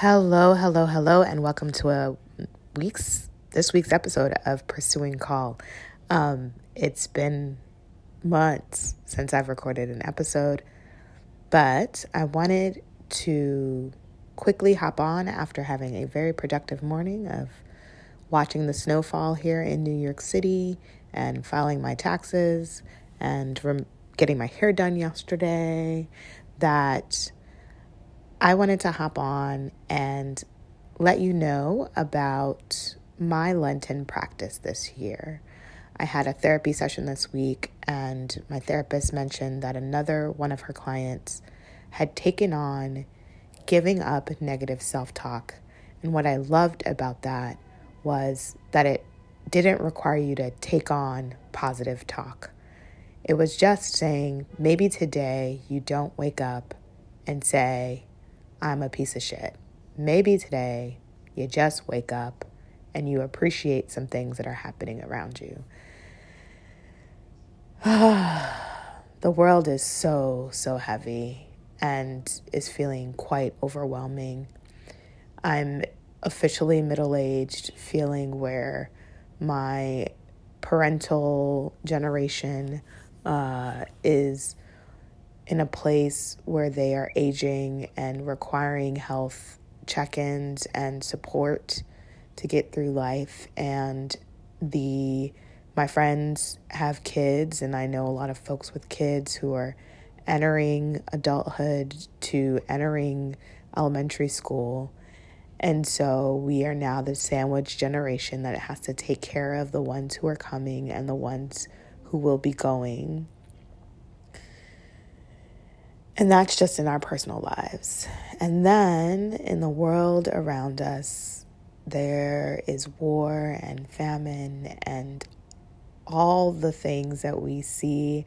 Hello, hello, hello, and welcome to a week's this week's episode of Pursuing Call. Um, it's been months since I've recorded an episode, but I wanted to quickly hop on after having a very productive morning of watching the snowfall here in New York City and filing my taxes and rem- getting my hair done yesterday. That I wanted to hop on and let you know about my Lenten practice this year. I had a therapy session this week, and my therapist mentioned that another one of her clients had taken on giving up negative self talk. And what I loved about that was that it didn't require you to take on positive talk. It was just saying, maybe today you don't wake up and say, I'm a piece of shit. Maybe today you just wake up and you appreciate some things that are happening around you. the world is so, so heavy and is feeling quite overwhelming. I'm officially middle aged, feeling where my parental generation uh, is in a place where they are aging and requiring health check ins and support to get through life. And the my friends have kids, and I know a lot of folks with kids who are entering adulthood to entering elementary school. And so we are now the sandwich generation that has to take care of the ones who are coming and the ones who will be going. And that's just in our personal lives. And then in the world around us, there is war and famine and all the things that we see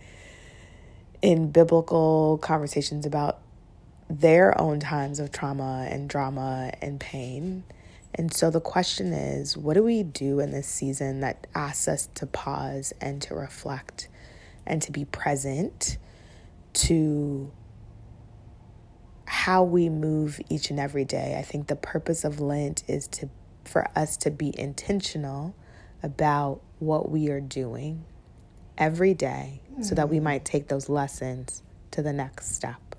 in biblical conversations about their own times of trauma and drama and pain. And so the question is what do we do in this season that asks us to pause and to reflect and to be present to how we move each and every day. I think the purpose of Lent is to for us to be intentional about what we are doing every day mm. so that we might take those lessons to the next step.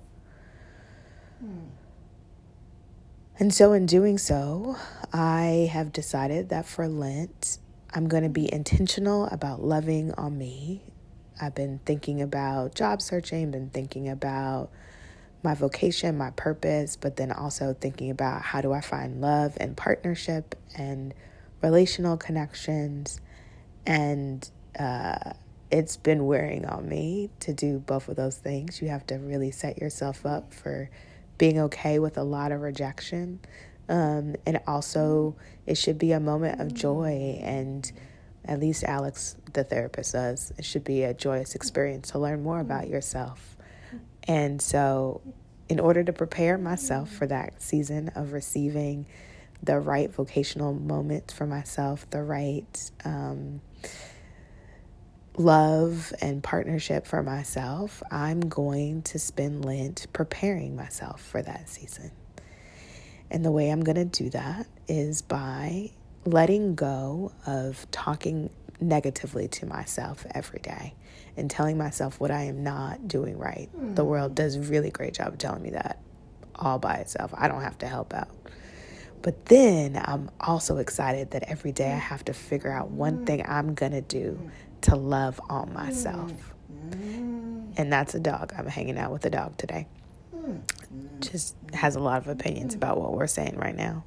Mm. And so, in doing so, I have decided that for Lent, I'm going to be intentional about loving on me. I've been thinking about job searching, been thinking about my vocation, my purpose, but then also thinking about how do I find love and partnership and relational connections. And uh, it's been wearing on me to do both of those things. You have to really set yourself up for being okay with a lot of rejection. Um, and also, it should be a moment of joy. And at least Alex, the therapist, says it should be a joyous experience to learn more about yourself and so, in order to prepare myself for that season of receiving the right vocational moments for myself, the right um, love and partnership for myself, I'm going to spend Lent preparing myself for that season. And the way I'm going to do that is by letting go of talking negatively to myself every day and telling myself what I am not doing right. Mm. The world does a really great job of telling me that all by itself. I don't have to help out. But then I'm also excited that every day I hmm. have to figure out one hmm. thing I'm going to do hmm. to love on myself. And that's a dog. I'm hanging out with a dog today. Just has a lot of opinions about what we're saying right now.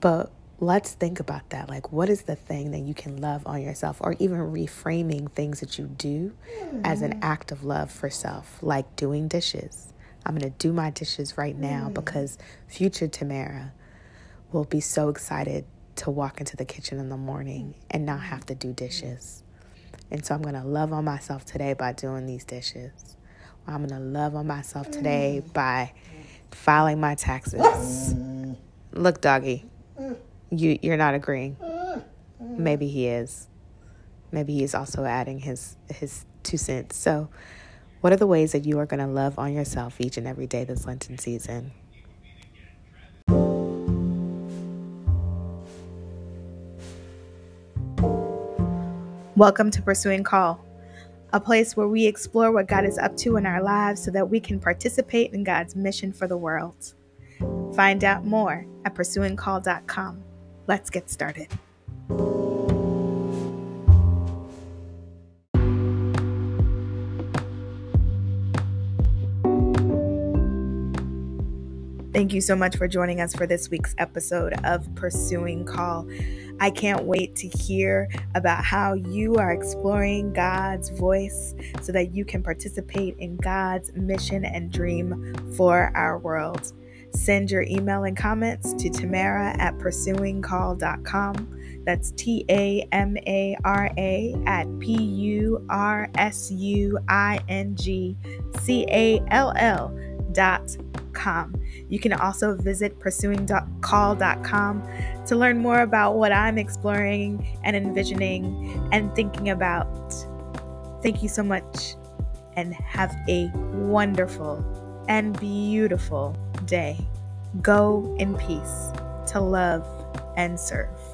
But let's think about that. Like, what is the thing that you can love on yourself, or even reframing things that you do mm-hmm. as an mm-hmm. act of love for self, like doing dishes. I'm going to do my dishes right now mm. because future Tamara will be so excited to walk into the kitchen in the morning and not have to do dishes. And so I'm going to love on myself today by doing these dishes. I'm going to love on myself today mm. by filing my taxes. Mm. Look, doggy you you're not agreeing. Maybe he is. Maybe he is also adding his his two cents. So, what are the ways that you are going to love on yourself each and every day this Lenten season? Welcome to Pursuing Call, a place where we explore what God is up to in our lives so that we can participate in God's mission for the world. Find out more at pursuingcall.com. Let's get started. Thank you so much for joining us for this week's episode of Pursuing Call. I can't wait to hear about how you are exploring God's voice so that you can participate in God's mission and dream for our world. Send your email and comments to Tamara at pursuingcall.com. That's T A M A R A at P U R S U I N G C A L L dot com. You can also visit pursuingcall.com to learn more about what I'm exploring and envisioning and thinking about. Thank you so much and have a wonderful and beautiful day. Go in peace to love and serve.